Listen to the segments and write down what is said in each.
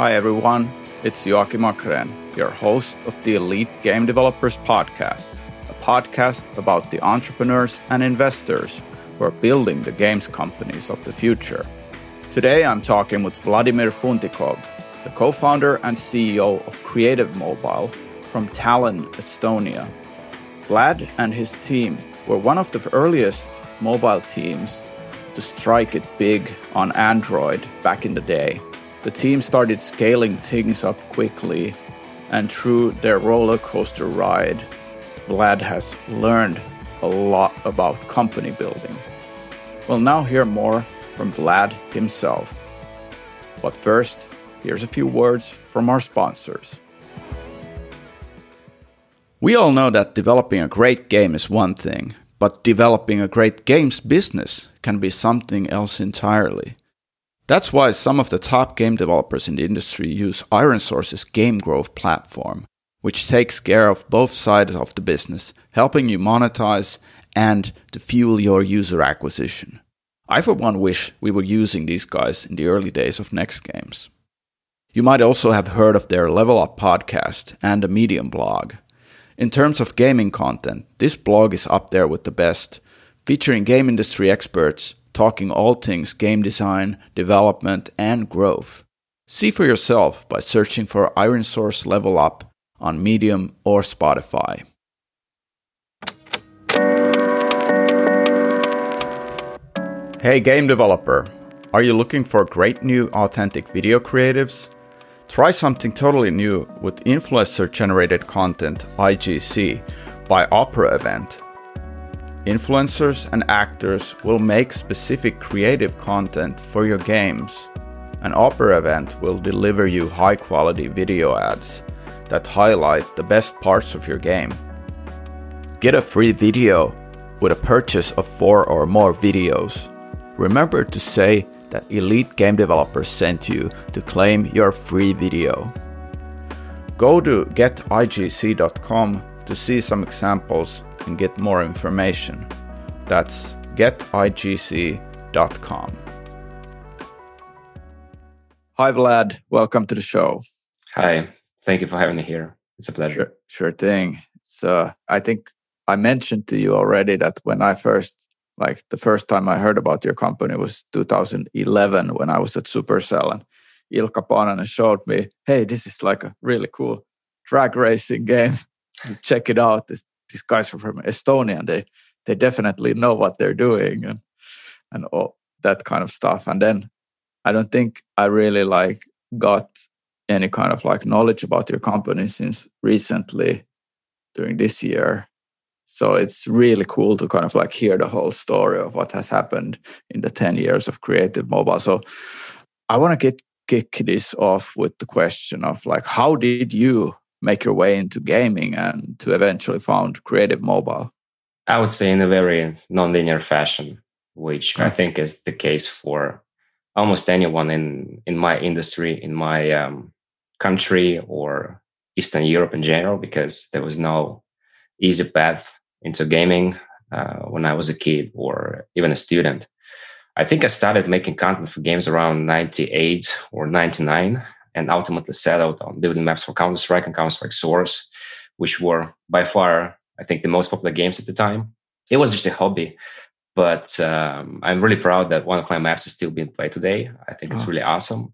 Hi everyone, it's Joakim Achrén, your host of the Elite Game Developers Podcast, a podcast about the entrepreneurs and investors who are building the games companies of the future. Today I'm talking with Vladimir Funtikov, the co founder and CEO of Creative Mobile from Tallinn, Estonia. Vlad and his team were one of the earliest mobile teams to strike it big on Android back in the day. The team started scaling things up quickly, and through their roller coaster ride, Vlad has learned a lot about company building. We'll now hear more from Vlad himself. But first, here's a few words from our sponsors. We all know that developing a great game is one thing, but developing a great games business can be something else entirely. That's why some of the top game developers in the industry use ironSource's Game Growth platform, which takes care of both sides of the business, helping you monetize and to fuel your user acquisition. I, for one, wish we were using these guys in the early days of Next Games. You might also have heard of their Level Up podcast and a Medium blog. In terms of gaming content, this blog is up there with the best, featuring game industry experts talking all things game design, development, and growth. See for yourself by searching for Iron Source Level Up on Medium or Spotify. Hey, game developer, are you looking for great new authentic video creatives? Try something totally new with influencer generated content IGC by Opera Event Influencers and actors will make specific creative content for your games. An Opera event will deliver you high quality video ads that highlight the best parts of your game. Get a free video with a purchase of four or more videos. Remember to say that Elite Game Developers sent you to claim your free video. Go to getigc.com to see some examples and get more information. That's getigc.com. Hi, Vlad. Welcome to the show. Hi. Thank you for having me here. It's a pleasure. Sure, sure thing. So I think I mentioned to you already that when I first, like the first time I heard about your company was 2011 when I was at Supercell and Ilkka Paananen showed me, hey, this is like a really cool drag racing game. Check it out. This these guys are from Estonia and they they definitely know what they're doing and and all that kind of stuff. And then I don't think I really like got any kind of like knowledge about your company since recently during this year. So it's really cool to kind of like hear the whole story of what has happened in the 10 years of creative mobile. So I want to get kick this off with the question of like how did you make your way into gaming and to eventually found Creative Mobile? I would say in a very nonlinear fashion, which I think is the case for almost anyone in in my industry, in my um, country, or Eastern Europe in general, because there was no easy path into gaming uh, when I was a kid or even a student. I think I started making content for games around 98 or 99 and ultimately settled on building maps for Counter Strike and Counter Strike Source, which were by far, I think, the most popular games at the time. It was just a hobby, but um, I'm really proud that one of my maps is still being played today. I think it's oh. really awesome.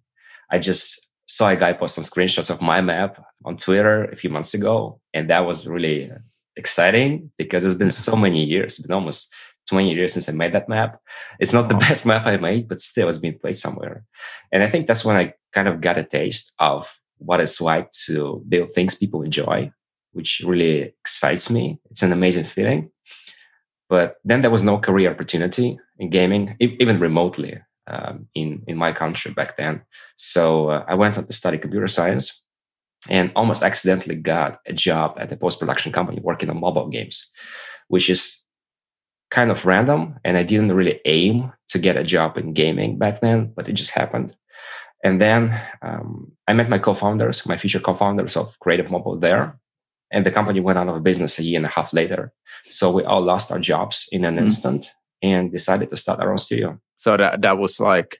I just saw a guy post some screenshots of my map on Twitter a few months ago, and that was really exciting because it's been so many years. It's been almost 20 years since I made that map. It's not the best map I made, but still it's been played somewhere. And I think that's when I kind of got a taste of what it's like to build things people enjoy, which really excites me. It's an amazing feeling. But then there was no career opportunity in gaming, even remotely um, in, in my country back then. So uh, I went on to study computer science and almost accidentally got a job at a post production company working on mobile games, which is kind of random and I didn't really aim to get a job in gaming back then, but it just happened. And then um, I met my co-founders, my future co-founders of Creative Mobile there, and the company went out of business a year and a half later. So we all lost our jobs in an mm. instant and decided to start our own studio. So that that was like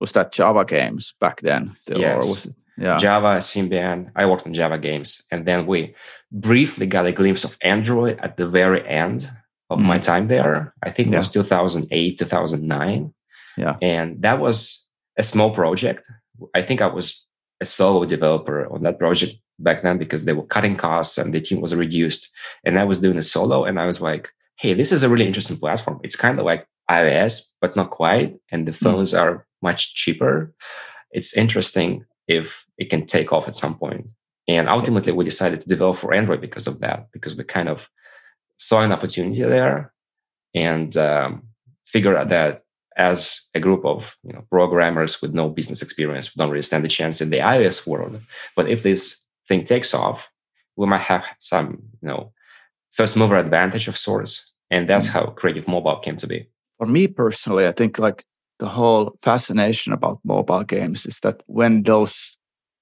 was that Java games back then? Still, yes. yeah. Java, Symbian. I worked on Java games. And then we briefly got a glimpse of Android at the very end of mm. my time there. I think it was 2008, 2009. Yeah. And that was a small project. I think I was a solo developer on that project back then because they were cutting costs and the team was reduced. And I was doing a solo and I was like, hey, this is a really interesting platform. It's kind of like iOS, but not quite. And the hmm. phones mm. are much cheaper. It's interesting if it can take off at some point. And ultimately, we decided to develop for Android because of that, because we kind of saw an opportunity there and um, figured out that as a group of you know, programmers with no business experience, we don't really stand a chance in the iOS world. But if this thing takes off, we might have some, you know, first mover advantage of sorts. And that's how Creative Mobile came to be. For me personally, I think like the whole fascination about mobile games is that when those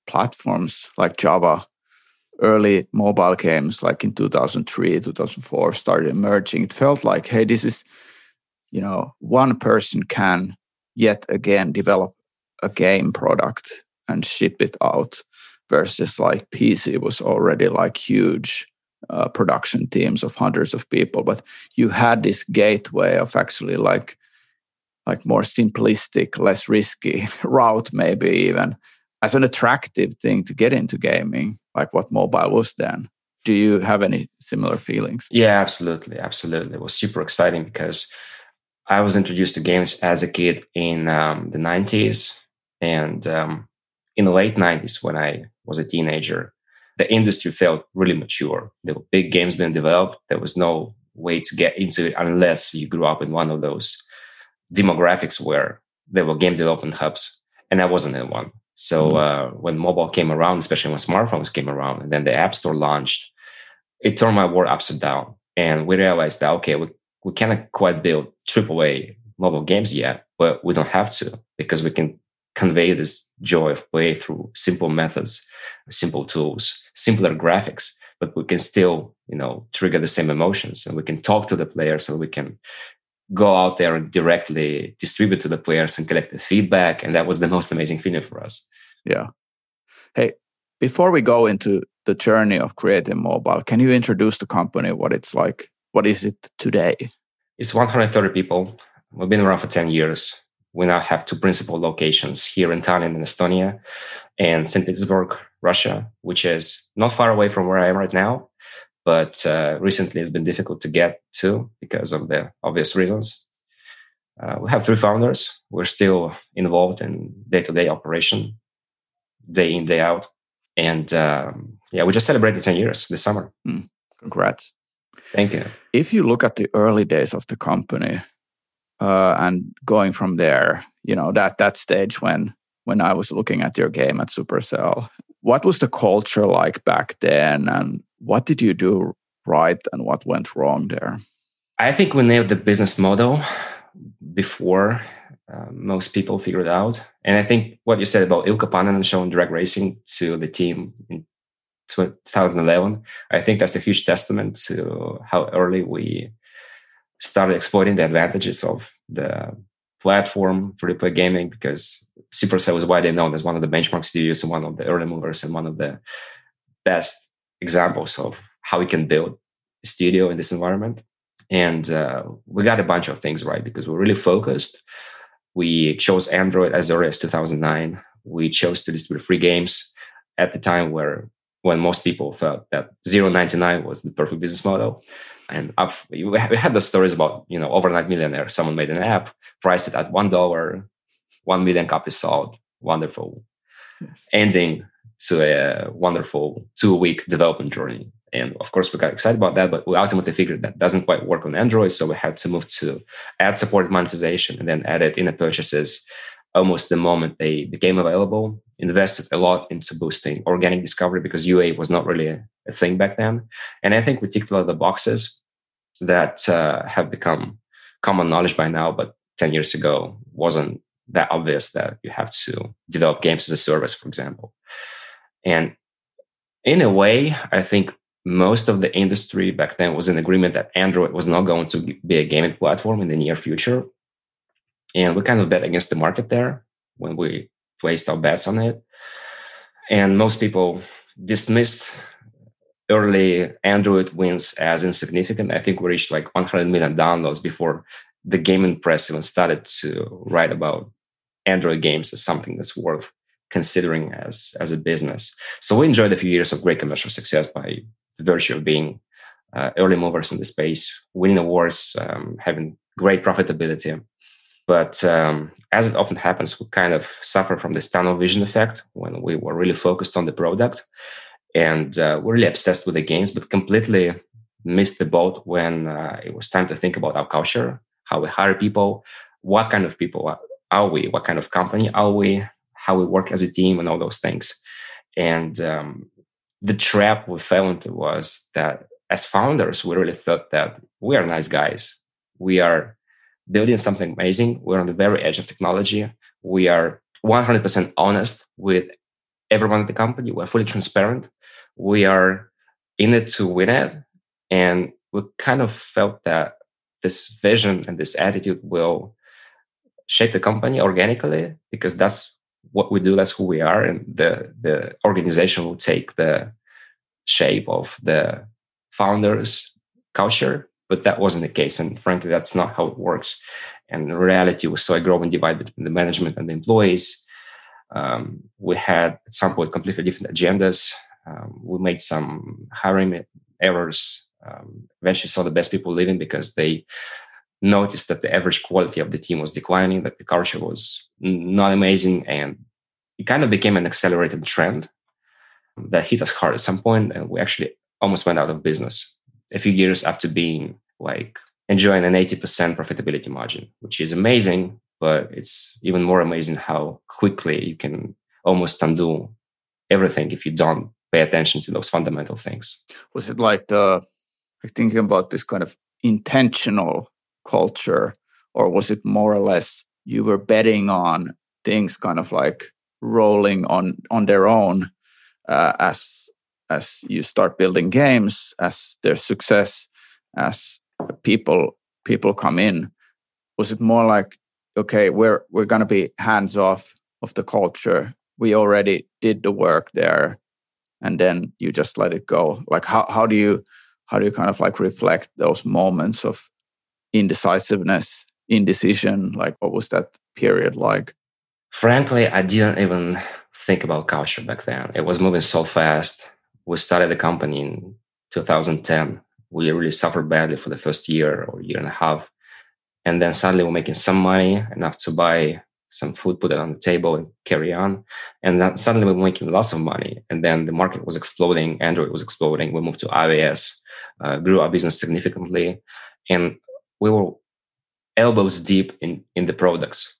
platforms like Java, early mobile games like in 2003, 2004 started emerging, it felt like, hey, this is, you know, one person can yet again develop a game product and ship it out versus like PC was already like huge uh, production teams of hundreds of people. But you had this gateway of actually like like more simplistic, less risky route, maybe even as an attractive thing to get into gaming, like what mobile was then. Do you have any similar feelings? Yeah, absolutely. Absolutely. It was super exciting because I was introduced to games as a kid in um, the 90s. And um, in the late 90s, when I was a teenager, the industry felt really mature. There were big games being developed. There was no way to get into it unless you grew up in one of those demographics where there were game development hubs, and I wasn't in one. So mm-hmm. uh, when mobile came around, especially when smartphones came around, and then the App Store launched, it turned my world upside down. And we realized that okay, we we cannot quite build AAA mobile games yet, but we don't have to because we can convey this joy of play through simple methods, simple tools, simpler graphics. But we can still, you know, trigger the same emotions, and we can talk to the players, and we can go out there and directly distribute to the players and collect the feedback. And that was the most amazing feeling for us. Yeah. Hey, before we go into the journey of creating mobile, can you introduce the company, what it's like? What is it today? It's 130 people. We've been around for 10 years. We now have two principal locations here in Tallinn in Estonia and St. Petersburg, Russia, which is not far away from where I am right now but uh, recently it's been difficult to get to because of the obvious reasons. Uh, we have three founders. We're still involved in day-to-day operation, day in, day out, and um, yeah, we just celebrated 10 years this summer. Mm, congrats! Thank you. If you look at the early days of the company uh, and going from there, you know that that stage when when I was looking at your game at Supercell, what was the culture like back then, and what did you do right and what went wrong there? I think we nailed the business model before uh, most people figured out. And I think what you said about Ilkka Paananen showing drag racing to the team in 2011, I think that's a huge testament to how early we started exploiting the advantages of the platform for replay gaming because Supercell was widely known as one of the benchmark studios and one of the early movers and one of the best examples of how we can build a studio in this environment. And uh, we got a bunch of things right because we're really focused. We chose Android as early as 2009. We chose to distribute free games at the time where when most people thought that 0.99 was the perfect business model. And up, we had those stories about, you know, overnight millionaire. Someone made an app, priced it at $1, 1 million copies sold. Wonderful. Yes. Ending to a wonderful two week development journey. And of course, we got excited about that, but we ultimately figured that doesn't quite work on Android. So we had to move to ad supported monetization and then added in the purchases almost the moment they became available. Invested a lot into boosting organic discovery because UA was not really a, a thing back then. And I think we ticked a lot of the boxes that uh, have become common knowledge by now, but 10 years ago wasn't that obvious that you have to develop games as a service, for example. And in a way, I think most of the industry back then was in agreement that Android was not going to be a gaming platform in the near future. And we kind of bet against the market there when we placed our bets on it. and most people dismissed early Android wins as insignificant. I think we reached like 100 million downloads before the gaming press even started to write about Android games as something that's worth considering as as a business. So we enjoyed a few years of great commercial success by virtue of being uh, early movers in the space, winning awards, um, having great profitability. But um, as it often happens, we kind of suffer from this tunnel vision effect when we were really focused on the product and uh, we're really obsessed with the games, but completely missed the boat when uh, it was time to think about our culture, how we hire people, what kind of people are we, what kind of company are we, how we work as a team, and all those things. And um, the trap we fell into was that as founders, we really thought that we are nice guys. We are building something amazing. We're on the very edge of technology. We are 100% honest with everyone at the company. We're fully transparent we are in it to win it. And we kind of felt that this vision and this attitude will shape the company organically because that's what we do, that's who we are. And the, the organization will take the shape of the founders' culture. But that wasn't the case. And frankly, that's not how it works. And in reality, we saw a growing divide between the management and the employees. Um, we had at some point completely different agendas. Um, we made some hiring errors. Um, eventually, saw the best people leaving because they noticed that the average quality of the team was declining, that the culture was not amazing, and it kind of became an accelerated trend that hit us hard at some point, and we actually almost went out of business a few years after being like enjoying an 80% profitability margin, which is amazing, but it's even more amazing how quickly you can almost undo everything if you don't pay attention to those fundamental things. Was it like the like thinking about this kind of intentional culture, or was it more or less you were betting on things kind of like rolling on on their own uh, as as you start building games, as there's success, as people people come in? Was it more like okay, we're we're gonna be hands off of the culture. We already did the work there and then you just let it go like how, how do you how do you kind of like reflect those moments of indecisiveness indecision like what was that period like frankly i didn't even think about culture back then it was moving so fast we started the company in 2010 we really suffered badly for the first year or year and a half and then suddenly we're making some money enough to buy some food, put it on the table, and carry on. And then suddenly we are making lots of money. And then the market was exploding. Android was exploding. We moved to iOS, uh, grew our business significantly, and we were elbows deep in in the products.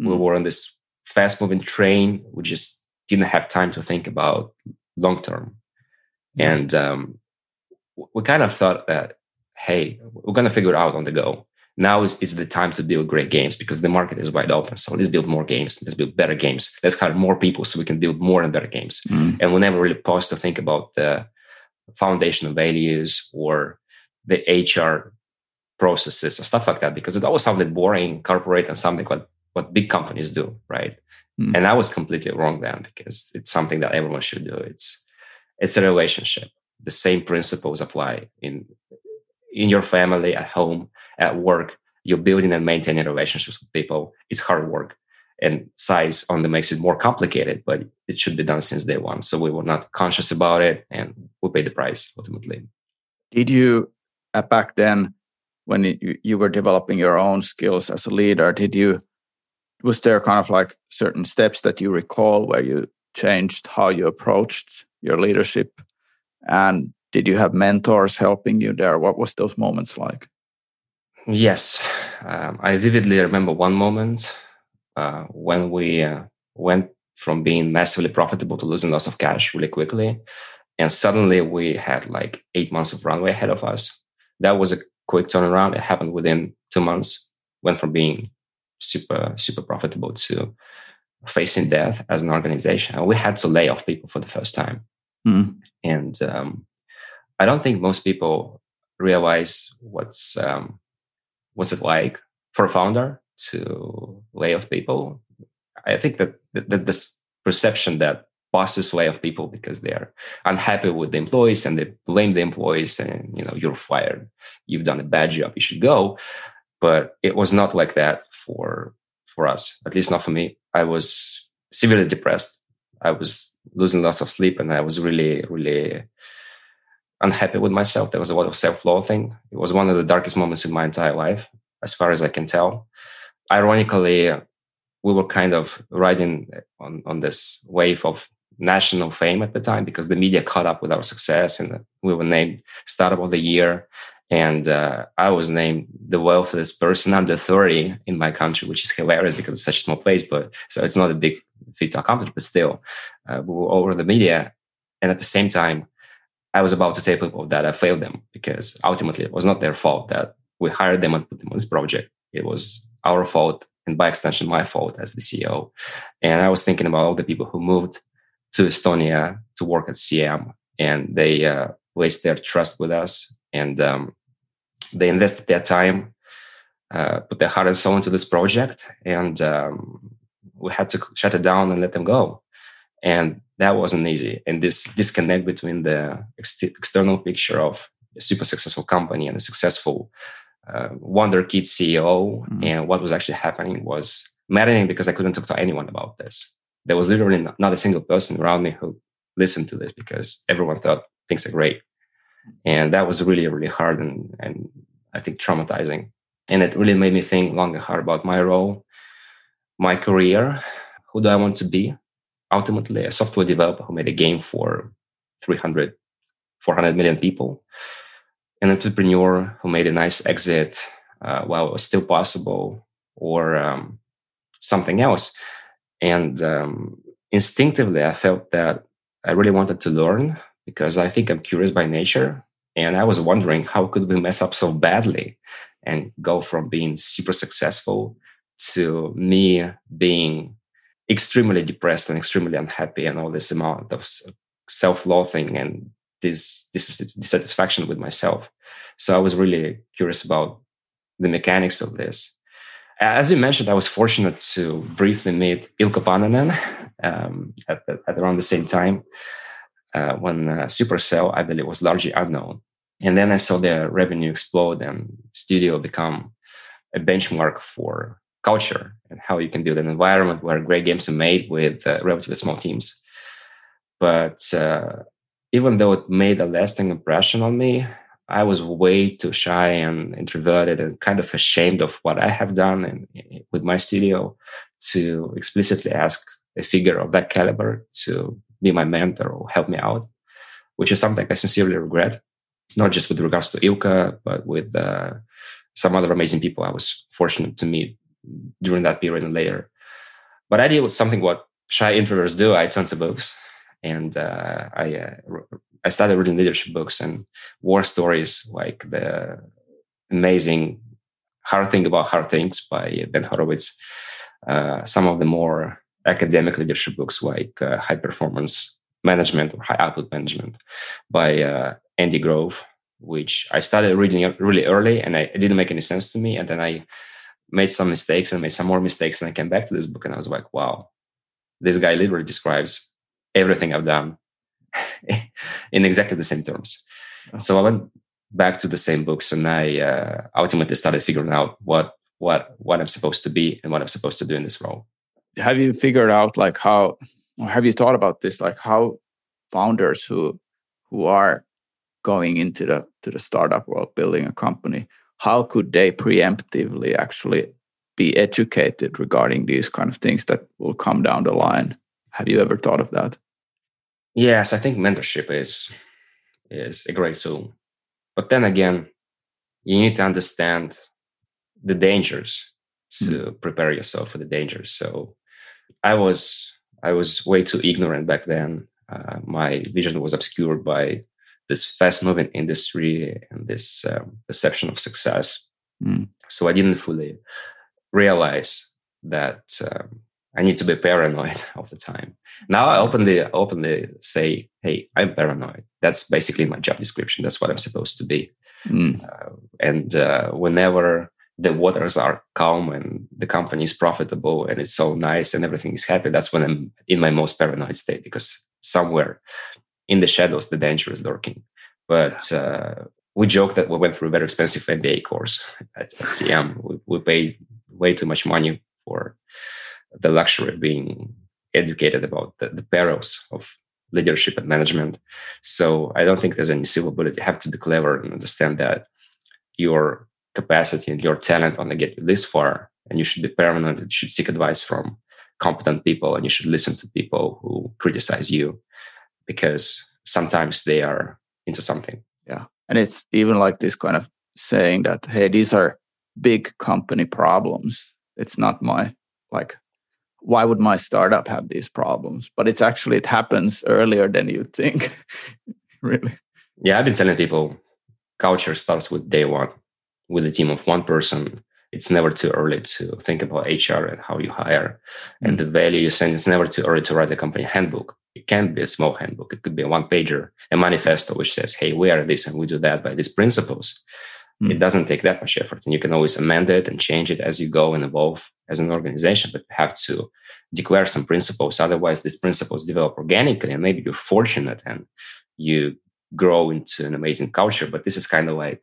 Mm. We were on this fast moving train. We just didn't have time to think about long term. And um, we kind of thought that hey, we're gonna figure it out on the go now is, is the time to build great games because the market is wide open. So let's build more games. Let's build better games. Let's hire more people so we can build more and better games. Mm. And we never really paused to think about the foundational values or the HR processes or stuff like that because it always sounded boring, corporate, and something like what big companies do, right? Mm. And I was completely wrong then because it's something that everyone should do. It's it's a relationship. The same principles apply in in your family, at home, at work, you're building and maintaining relationships with people. It's hard work. And size only makes it more complicated, but it should be done since day one. So we were not conscious about it and we paid the price ultimately. Did you, uh, back then, when you, you were developing your own skills as a leader, did you, was there kind of like certain steps that you recall where you changed how you approached your leadership? And did you have mentors helping you there? What was those moments like? Yes, um, I vividly remember one moment uh, when we uh, went from being massively profitable to losing lots of cash really quickly, and suddenly we had like eight months of runway ahead of us. That was a quick turnaround. It happened within two months. Went from being super super profitable to facing death as an organization. We had to lay off people for the first time, mm. and um, I don't think most people realize what's um, what's it like for a founder to lay off people. I think that, that this perception that bosses lay off people because they're unhappy with the employees and they blame the employees and you know you're fired you've done a bad job you should go but it was not like that for for us at least not for me. I was severely depressed. I was losing lots of sleep and i was really really unhappy with myself. There was a lot of self-loathing it was one of the darkest moments in my entire life as far as i can tell. Ironically we were kind of riding on, on this wave of national fame at the time because the media caught up with our success and we were named startup of the year and uh, i was named the wealthiest person under 30 in my country which is hilarious because it's such a small place but so it's not a big feat to accomplish but still uh, we were over the media. And at the same time i was about to tell people that i failed them because ultimately it was not their fault that we hired them and put them on this project. It was our fault and by extension my fault as the ceo and i was thinking about all the people who moved to Estonia to work at CM, and they uh, placed their trust with us, and um, they invested their time, uh, put their heart and soul into this project, and um, we had to shut it down and let them go, and that wasn't easy. And this disconnect between the ex- external picture of a super successful company and a successful uh, wonder kid CEO mm-hmm. and what was actually happening was maddening because I couldn't talk to anyone about this there was literally not a single person around me who listened to this because everyone thought things are great. And that was really, really hard and, and I think traumatizing. And it really made me think long and hard about my role, my career. Who do I want to be? Ultimately, a software developer who made a game for 300, 400 million people, an entrepreneur who made a nice exit uh, while it was still possible, or um, something else. And um, instinctively, I felt that I really wanted to learn because I think I'm curious by nature. And I was wondering how could we mess up so badly and go from being super successful to me being extremely depressed and extremely unhappy and all this amount of self-loathing and this this dissatisfaction with myself. So I was really curious about the mechanics of this. As you mentioned, I was fortunate to briefly meet Ilkka Paananen um, at, at, around the same time uh, when uh, Supercell, I believe, was largely unknown. And then I saw their revenue explode and studio become a benchmark for culture and how you can build an environment where great games are made with uh, relatively small teams. But uh, even though it made a lasting impression on me, I was way too shy and introverted and kind of ashamed of what I have done with my studio to explicitly ask a figure of that caliber to be my mentor or help me out, which is something I sincerely regret, not just with regards to Ilkka, but with uh, some other amazing people I was fortunate to meet during that period and later. But I did something what shy introverts do. I turned to books and uh, I uh, I started reading leadership books and war stories like the amazing Hard Thing About Hard Things by Ben Horowitz. Uh, some of the more academic leadership books like uh, High Performance Management or High Output Management by uh, Andy Grove, which I started reading really early and I, it didn't make any sense to me. And then I made some mistakes and made some more mistakes. And I came back to this book and I was like, wow, this guy literally describes everything I've done in exactly the same terms. Oh. So I went back to the same books, and I uh, ultimately started figuring out what what what I'm supposed to be and what I'm supposed to do in this role. Have you figured out like how, or have you thought about this? Like how founders who who are going into the to the startup world, building a company, how could they preemptively actually be educated regarding these kind of things that will come down the line? Have you ever thought of that? Yes, I think mentorship is is a great tool. But then again, you need to understand the dangers to mm. prepare yourself for the dangers. So I was I was way too ignorant back then. Uh, my vision was obscured by this fast moving industry and this um, perception of success. Mm. So I didn't fully realize that um, I need to be paranoid all the time. Now I openly openly say, "Hey, I'm paranoid." That's basically my job description. That's what I'm supposed to be. Mm. Uh, and uh, whenever the waters are calm and the company is profitable and it's so nice and everything is happy, that's when I'm in my most paranoid state because somewhere in the shadows the danger is lurking. But uh, we joke that we went through a very expensive MBA course at, at CM. We, we paid way too much money for the luxury of being educated about the, the perils of leadership and management. So I don't think there's any silver bullet. You have to be clever and understand that your capacity and your talent only get you this far, and you should be permanent. You should seek advice from competent people, and you should listen to people who criticize you because sometimes they are into something. Yeah, and it's even like this kind of saying that hey, these are big company problems. It's not my like why would my startup have these problems? But it's actually it happens earlier than you think. really. Yeah, I've been telling people culture starts with day one with a team of one person. It's never too early to think about HR and how you hire mm-hmm. and the value you send. It's never too early to write a company handbook. It can be a small handbook. It could be a one pager, a manifesto which says, hey, we are this and we do that by these principles. Mm. It doesn't take that much effort. And you can always amend it and change it as you go and evolve as an organization, but you have to declare some principles. Otherwise, these principles develop organically. And maybe you're fortunate and you grow into an amazing culture. But this is kind of like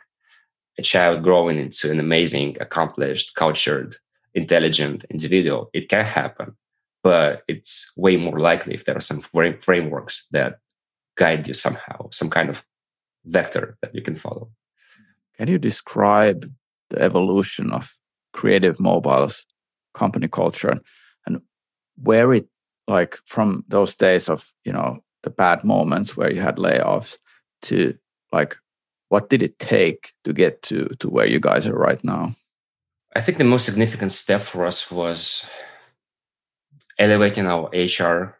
a child growing into an amazing, accomplished, cultured, intelligent individual. It can happen, but it's way more likely if there are some frameworks that guide you somehow, some kind of vector that you can follow. Can you describe the evolution of Creative Mobile's company culture and where it like from those days of you know the bad moments where you had layoffs to like what did it take to get to to where you guys are right now i think the most significant step for us was elevating our hr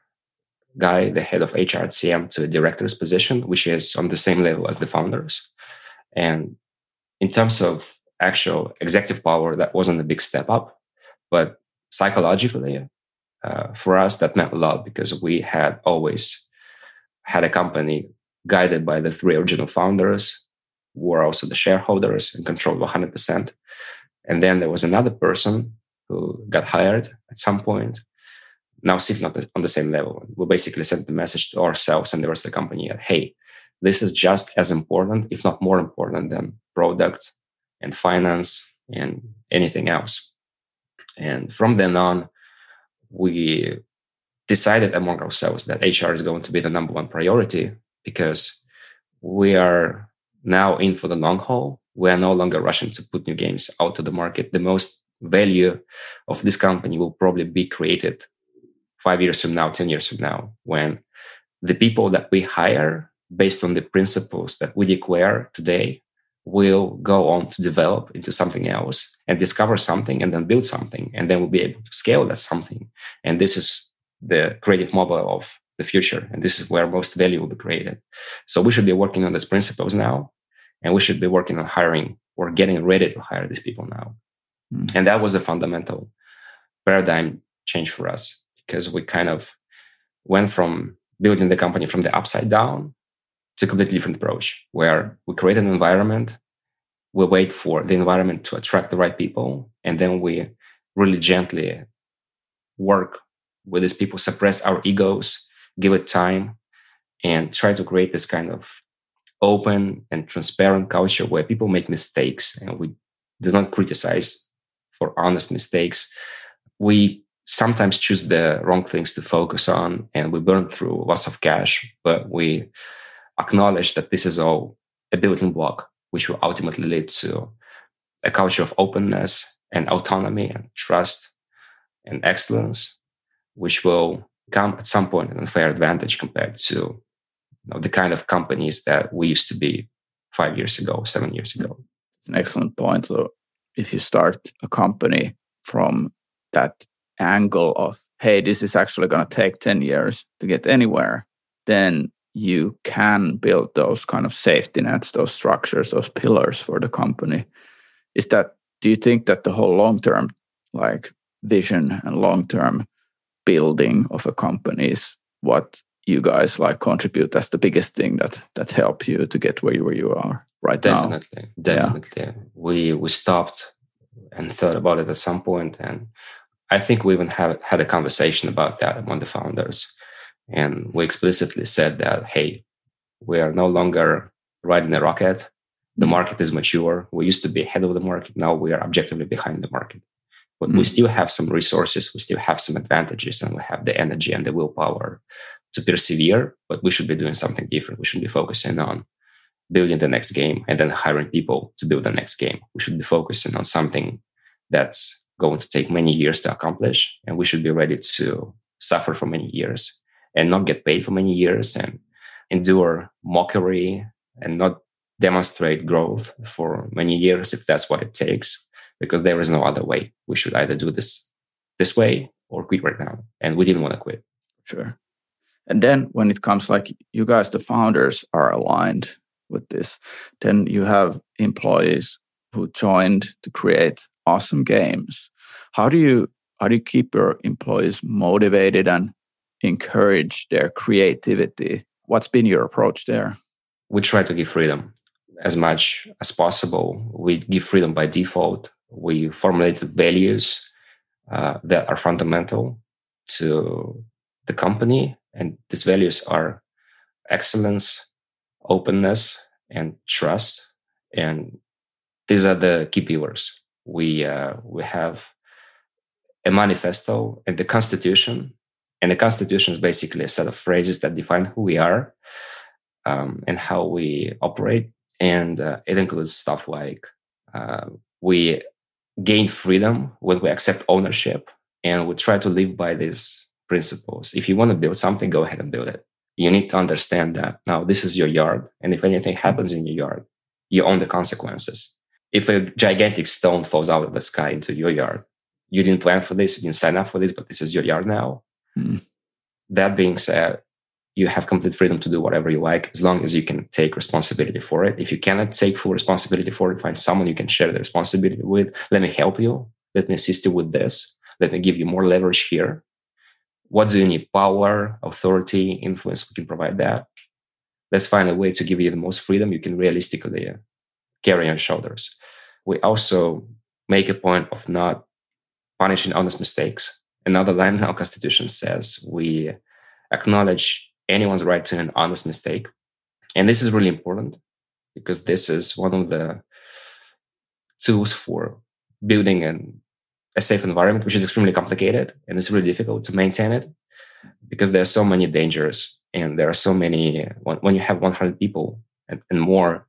guy the head of hr at cm to a director's position which is on the same level as the founders and in terms of actual executive power, that wasn't a big step up. But psychologically, uh, for us, that meant a lot because we had always had a company guided by the three original founders, were also the shareholders and controlled 100%. And then there was another person who got hired at some point, now sitting on the, on the same level. We basically sent the message to ourselves and the rest of the company that, hey, this is just as important, if not more important, than product and finance and anything else. And from then on, we decided among ourselves that HR is going to be the number one priority because we are now in for the long haul. We are no longer rushing to put new games out to the market. The most value of this company will probably be created five years from now, 10 years from now, when the people that we hire based on the principles that we declare today will go on to develop into something else and discover something and then build something and then we'll be able to scale that something and this is the creative mobile of the future and this is where most value will be created so we should be working on these principles now and we should be working on hiring or getting ready to hire these people now mm. and that was a fundamental paradigm change for us because we kind of went from building the company from the upside down to a completely different approach where we create an environment, we wait for the environment to attract the right people, and then we really gently work with these people, suppress our egos, give it time, and try to create this kind of open and transparent culture where people make mistakes and we do not criticize for honest mistakes. We sometimes choose the wrong things to focus on and we burn through lots of cash, but we acknowledge that this is all a building block, which will ultimately lead to a culture of openness and autonomy and trust and excellence, which will come at some point an unfair advantage compared to you know, the kind of companies that we used to be five years ago, seven years ago. It's an excellent point. So if you start a company from that angle of, hey, this is actually going to take 10 years to get anywhere, then you can build those kind of safety nets, those structures, those pillars for the company. Is that do you think that the whole long term like vision and long term building of a company is what you guys like contribute that's the biggest thing that that help you to get where you, where you are right definitely, now? Definitely, definitely. Yeah. We we stopped and thought about it at some. And I think we even have had a conversation about that among the founders. And we explicitly said that, hey, we are no longer riding a rocket. The mm. market is mature. We used to be ahead of the market. Now we are objectively behind the market. But mm. we still have some resources. We still have some advantages and we have the energy and the willpower to persevere. But we should be doing something different. We should be focusing on building the next game and then hiring people to build the next game. We should be focusing on something that's going to take many years to accomplish. And we should be ready to suffer for many years and not get paid for many years and endure mockery and not demonstrate growth for many years if that's what it takes because there is no other way. We should either do this this way or quit right now. And we didn't want to quit. Sure. And then when it comes like you guys the founders are aligned with this then you have employees who joined to create awesome games. How do you how do you keep your employees motivated and encourage their creativity? What's been your approach there? We try to give freedom as much as possible. We give freedom by default we formulated values uh, that are fundamental to the company. And these values are excellence openness and trust. And these are the key pillars. We uh, we have a manifesto and the constitution. And the constitution is basically a set of phrases that define who we are um, and how we operate. And uh, it includes stuff like uh, we gain freedom when we accept ownership and we try to live by these principles. If you want to build something go ahead and build it. You need to understand that now this is your yard and if anything happens in your yard you own the consequences. If a gigantic stone falls out of the sky into your yard you didn't plan for this you didn't sign up for this but this is your yard now. Mm. that being said you have complete freedom to do whatever you like as long as you can take responsibility for it. If you cannot take full responsibility for it find someone you can share the responsibility with. Let me help you. Let me assist you with this. Let me give you more leverage here. What do you need? Power authority influence? We can provide that. Let's find a way to give you the most freedom you can realistically carry on shoulders. We also make a point of not punishing honest mistakes. Another line in our constitution says we acknowledge anyone's right to an honest mistake and this is really important because this is one of the tools for building an a safe environment, which is extremely complicated and it's really difficult to maintain it because there are so many dangers and there are so many. When, when you have 100 people and, and more,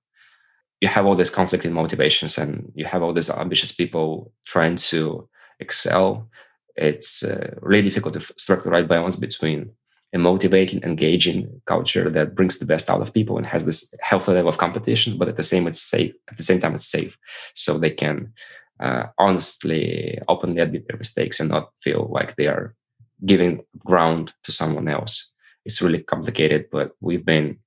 you have all this conflict in motivations and you have all these ambitious people trying to excel. It's uh, really difficult to strike the right balance between a motivating, engaging culture that brings the best out of people and has this healthy level of competition, but at the same it's safe. At the same time, it's safe, so they can uh, honestly, openly admit their mistakes and not feel like they are giving ground to someone else. It's really complicated, but we've been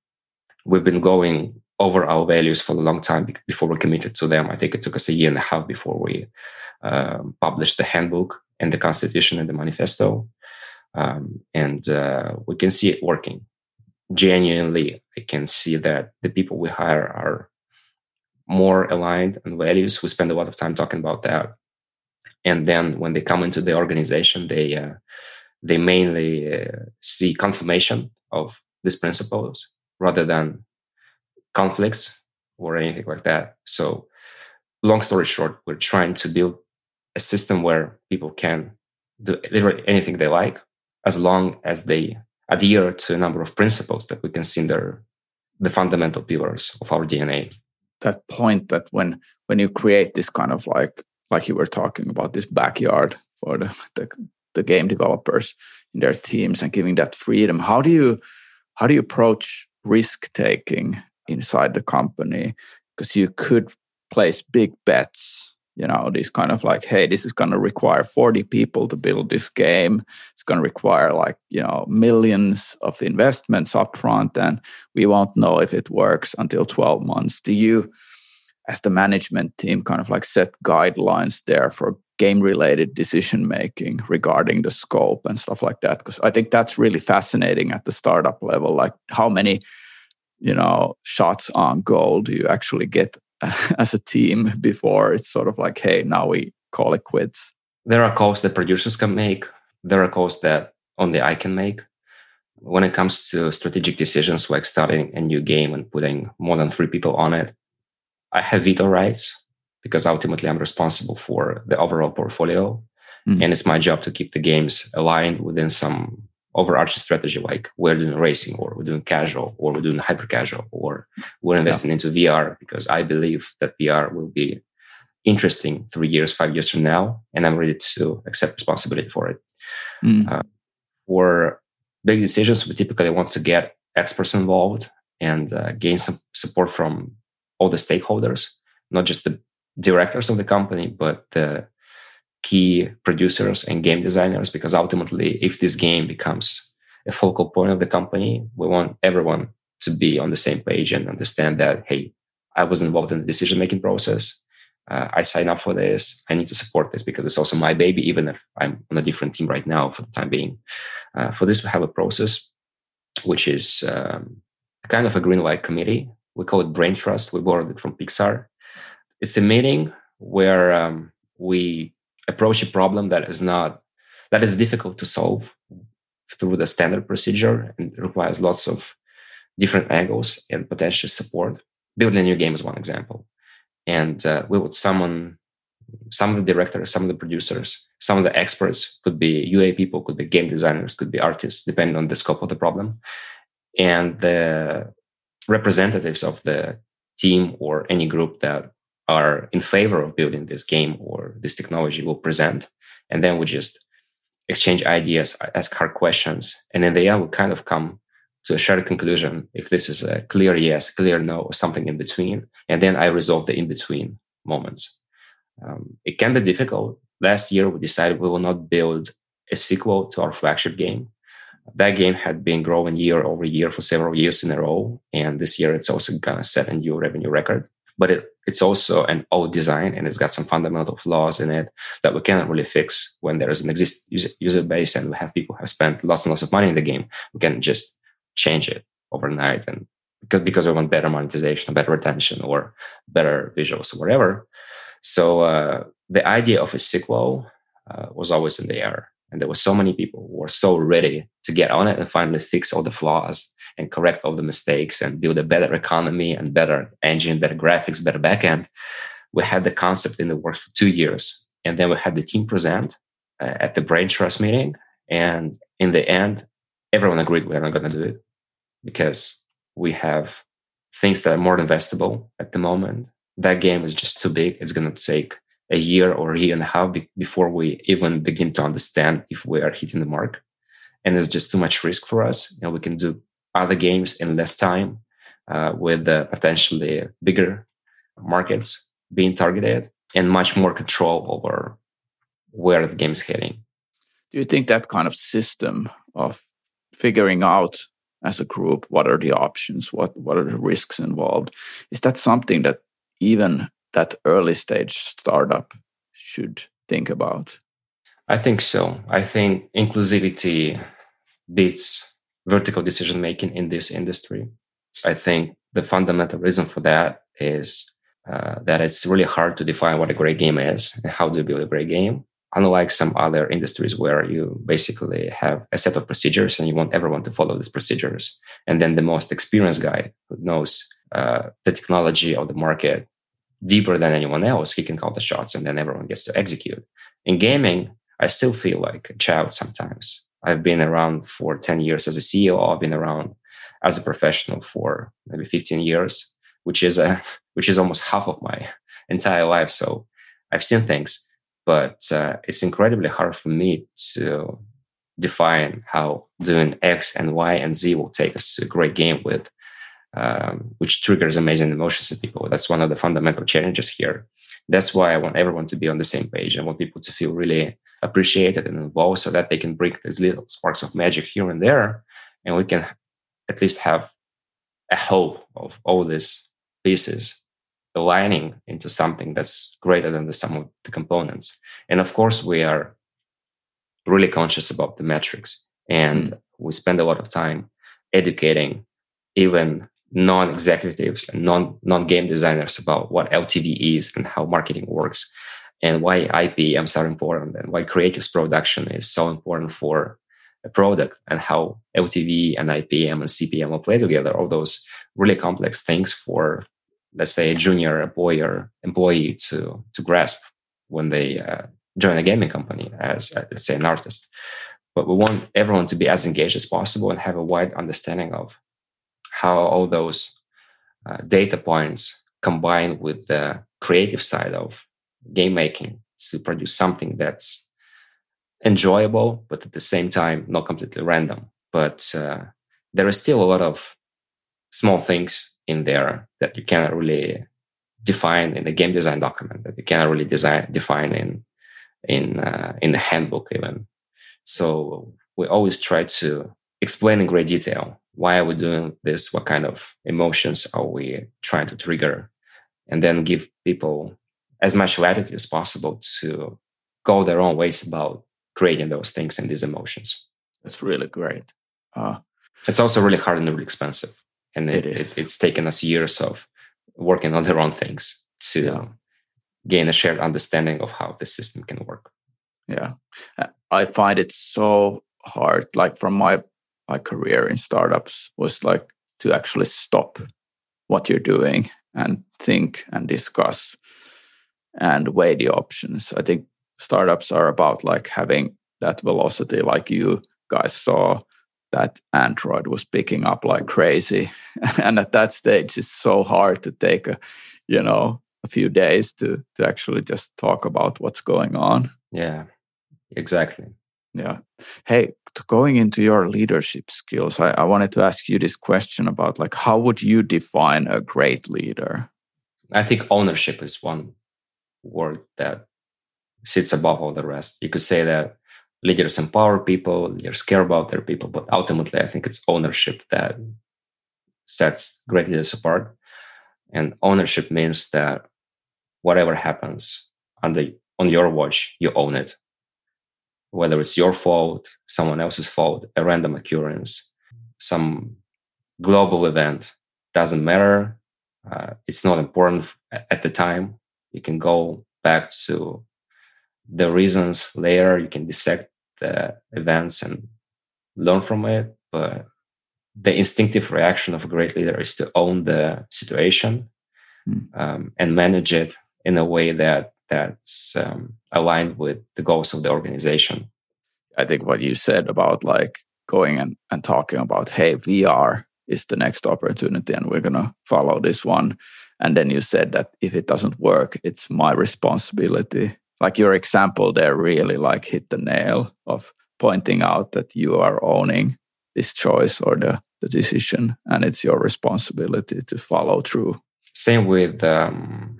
we've been going over our values for a long time before we committed to them. I think it took us a year and a half before we um, published the handbook and the constitution and the manifesto, um, and uh, we can see it working. Genuinely, I can see that the people we hire are more aligned and values. We spend a lot of time talking about that. And then when they come into the organization, they uh, they mainly uh, see confirmation of these principles rather than conflicts or anything like that. So, long story short, we're trying to build a system where people can do literally anything they like as long as they adhere to a number of principles that we can see in the fundamental pillars of our DNA that point that when when you create this kind of like like you were talking about this backyard for the, the, the game developers in their teams and giving that freedom how do you how do you approach risk taking inside the company? Because you could place big bets you know this kind of like hey this is going to require 40 people to build this game. It's going to require like you know millions of investments up front and we won't know if it works until 12 months. Do you as the management team kind of like set guidelines there for game related decision making regarding the scope and stuff like that? Because i think that's really fascinating at the startup level like how many you know shots on goal do you actually get as a team before it's sort of like, hey, now we call it quits? There are calls that producers can make. There are calls that only I can make. When it comes to strategic decisions like starting a new game and putting more than three people on it, I have veto rights because ultimately I'm responsible for the overall portfolio. Mm-hmm. And it's my job to keep the games aligned within some overarching strategy like we're doing racing or we're doing casual or we're doing hyper casual or we're investing yeah. into VR because I believe that VR will be interesting three years, five years from now, and I'm ready to accept responsibility for it. Mm. Uh, for big decisions, we typically want to get experts involved and uh, gain some support from all the stakeholders, not just the directors of the company, but the key producers and game designers because ultimately if this game becomes a focal point of the company we want everyone to be on the same page and understand that hey i was involved in the decision making process. Uh, i signed up for this. I need to support this because it's also my baby even if i'm on a different team right now for the time being. Uh, for this we have a process which is um, kind of a green light committee. We call it brain trust. We borrowed it from pixar. It's a meeting where um, we approach a problem that is not that is difficult to solve through the standard procedure and requires lots of different angles and potential support. Building a new game is one example. And uh, we would summon some of the directors, some of the producers, some of the experts, could be UA people, could be game designers, could be artists, depending on the scope of the problem. And the representatives of the team or any group that are in favor of building this game or this technology will present. And then we just exchange ideas, ask hard questions. And in the end, we kind of come to a shared conclusion if this is a clear yes, clear no, or something in between. And then I resolve the in between moments. Um, it can be difficult. Last year, we decided we will not build a sequel to our flagship game. That game had been growing year over year for several years in a row. And this year, it's also going to set a new revenue record but it, it's also an old design and it's got some fundamental flaws in it that we cannot really fix when there is an existing user, base and we have people who have spent lots and lots of money in the game. We can just change it overnight and because, because we want better monetization, better retention, or better visuals or whatever. So uh, the idea of a sequel uh, was always in the air. And there were so many people who were so ready to get on it and finally fix all the flaws and correct all the mistakes and build a better economy and better engine, better graphics, better backend. We had the concept in the works for two years. And then we had the team present uh, at the brain trust meeting. And in the end, everyone agreed we're not going to do it because we have things that are more investable at the moment. That game is just too big. It's going to take a year or a year and a half be- before we even begin to understand if we are hitting the mark. And it's just too much risk for us. You know, we can do other games in less time uh, with uh, potentially bigger markets being targeted and much more control over where the game is heading. Do you think that kind of system of figuring out as a group what are the options, what what are the risks involved, is that something that even that early stage startup should think about? I think so. I think inclusivity beats vertical decision making in this industry. I think the fundamental reason for that is uh, that it's really hard to define what a great game is and how do you build a great game. Unlike some other industries where you basically have a set of procedures and you want everyone to follow these procedures. And then the most experienced guy who knows uh, the technology of the market deeper than anyone else, he can call the shots and then everyone gets to execute. In gaming, I still feel like a child sometimes. I've been around for 10 years as a CEO. I've been around as a professional for maybe 15 years, which is a which is almost half of my entire life. So I've seen things, but uh, it's incredibly hard for me to define how doing X and Y and Z will take us to a great game with, um, which triggers amazing emotions in people. That's one of the fundamental challenges here. That's why I want everyone to be on the same page. I want people to feel really appreciated and involved so that they can bring these little sparks of magic here and there. And we can at least have a hope of all these pieces aligning into something that's greater than the sum of the components. And of course we are really conscious about the metrics. And mm. we spend a lot of time educating even non-executives and non non-game designers about what LTV is and how marketing works and why IPMs are important and why creatives production is so important for a product and how LTV and IPM and CPM will play together. All those really complex things for, let's say, a junior employee employee to to grasp when they uh, join a gaming company as, uh, let's say, an artist. But we want everyone to be as engaged as possible and have a wide understanding of how all those uh, data points combine with the creative side of game making to produce something that's enjoyable, but at the same time, not completely random. But uh, there is still a lot of small things in there that you cannot really define in a game design document that you cannot really design define in in uh, in the handbook even. So we always try to explain in great detail why are we doing this, what kind of emotions are we trying to trigger, and then give people as much latitude as possible to go their own ways about creating those things and these emotions. That's really great. Uh, it's also really hard and really expensive, and it, it, it it's taken us years of working on their own things to yeah. gain a shared understanding of how the system can work. Yeah, I find it so hard. Like from my my career in startups was like to actually stop what you're doing and think and discuss and weigh the options. I think startups are about like having that velocity, like you guys saw that Android was picking up like crazy. and at that stage, it's so hard to take a, you know, a few days to to actually just talk about what's going on. Yeah, exactly. Yeah. Hey, going into your leadership skills, I, I wanted to ask you this question about like how would you define a great leader? I think ownership is one word that sits above all the rest. You could say that leaders empower people, leaders care about their people, but ultimately, I think it's ownership that sets great leaders apart. And ownership means that whatever happens on the on your watch, you own it. Whether it's your fault, someone else's fault, a random occurrence, some global event, doesn't matter. Uh, it's not important at the time. You can go back to the reasons later. You can dissect the events and learn from it. But the instinctive reaction of a great leader is to own the situation mm. um, and manage it in a way that that's um, aligned with the goals of the organization. I think what you said about like going and, and talking about, hey, VR is the next opportunity and we're going to follow this one. And then you said that if it doesn't work, it's my responsibility. Like your example there really like hit the nail of pointing out that you are owning this choice or the, the decision and it's your responsibility to follow through. Same with um,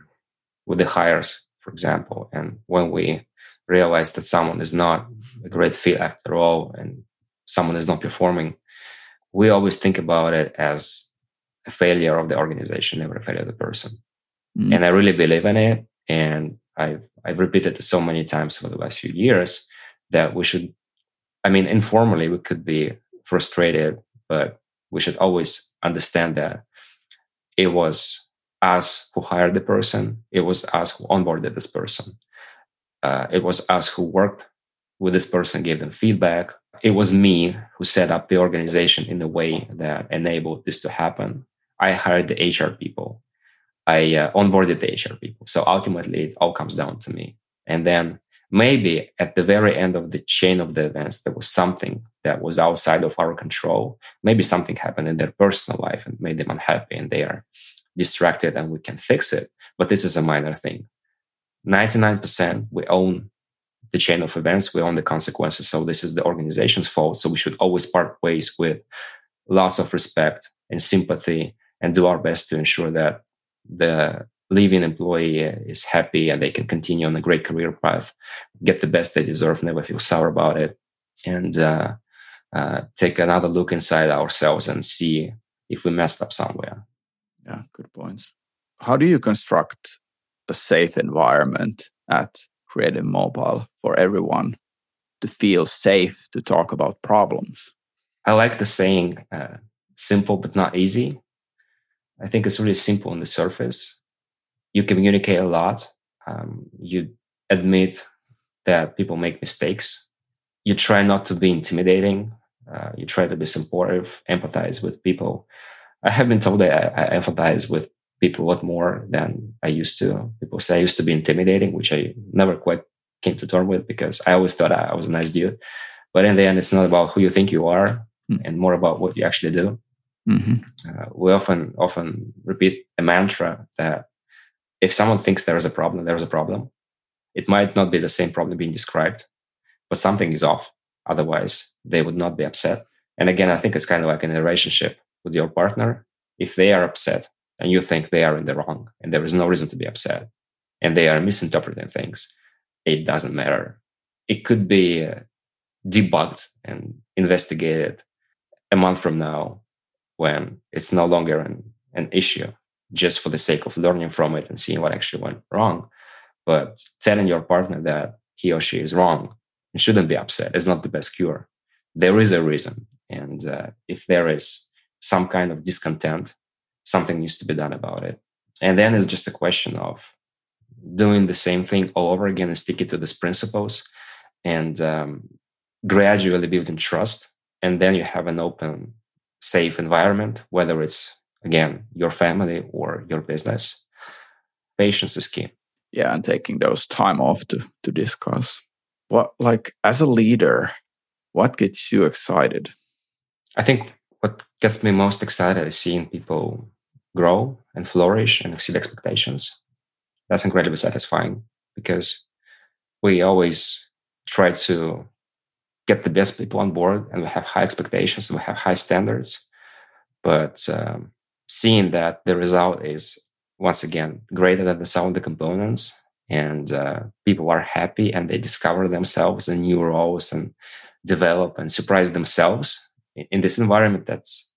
with the hires for example and when we realize that someone is not a great fit after all and someone is not performing we always think about it as a failure of the organization never a failure of the person mm. and i really believe in it and I've I've repeated it so many times over the last few years that we should I mean informally we could be frustrated, but we should always understand that it was us who hired the person, it was us who onboarded this person. Uh, it was us who worked with this person, gave them feedback. It was me who set up the organization in a way that enabled this to happen. I hired the HR people. I uh, onboarded the HR people. So ultimately, it all comes down to me. And then maybe at the very end of the chain of the events, there was something that was outside of our control. Maybe something happened in their personal life and made them unhappy and they are distracted and we can fix it. But this is a minor thing. 99% we own the chain of events, we own the consequences. So this is the organization's fault. So we should always part ways with lots of respect and sympathy and do our best to ensure that the leaving employee is happy and they can continue on a great career path, get the best they deserve, never feel sour about it, and uh, uh, take another look inside ourselves and see if we messed up somewhere. Yeah, good points. How do you construct a safe environment at Creative Mobile for everyone to feel safe to talk about problems? I like the saying, uh, simple but not easy I think it's really simple on the surface. You communicate a lot. Um, you admit that people make mistakes. You try not to be intimidating. Uh, you try to be supportive, empathize with people. I have been told that I, I empathize with people a lot more than I used to. People say I used to be intimidating, which I never quite came to terms with because I always thought I was a nice dude. But in the end, it's not about who you think you are, mm. and more about what you actually do. Mm-hmm. Uh, we often often repeat a mantra that if someone thinks there is a problem, there is a problem. It might not be the same problem being described, but something is off. Otherwise, they would not be upset. And again, I think it's kind of like in a relationship with your partner. If they are upset and you think they are in the wrong and there is no reason to be upset and they are misinterpreting things, it doesn't matter. It could be uh, debugged and investigated a month from now when it's no longer an, an issue just for the sake of learning from it and seeing what actually went wrong. But telling your partner that he or she is wrong and shouldn't be upset is not the best cure. There is a reason. And uh, if there is some kind of discontent, something needs to be done about it. And then it's just a question of doing the same thing all over again and sticking to these principles and um, gradually building trust. And then you have an open, safe environment, whether it's, again, your family or your business. Patience is key. Yeah, and taking those time off to, to discuss. What, like, as a leader, what gets you excited? I think what gets me most excited is seeing people grow and flourish and exceed expectations. That's incredibly satisfying because we always try to get the best people on board and we have high expectations and we have high standards. But um, seeing that the result is once again greater than the sum of the components and uh, people are happy and they discover themselves in new roles and develop and surprise themselves in this environment that's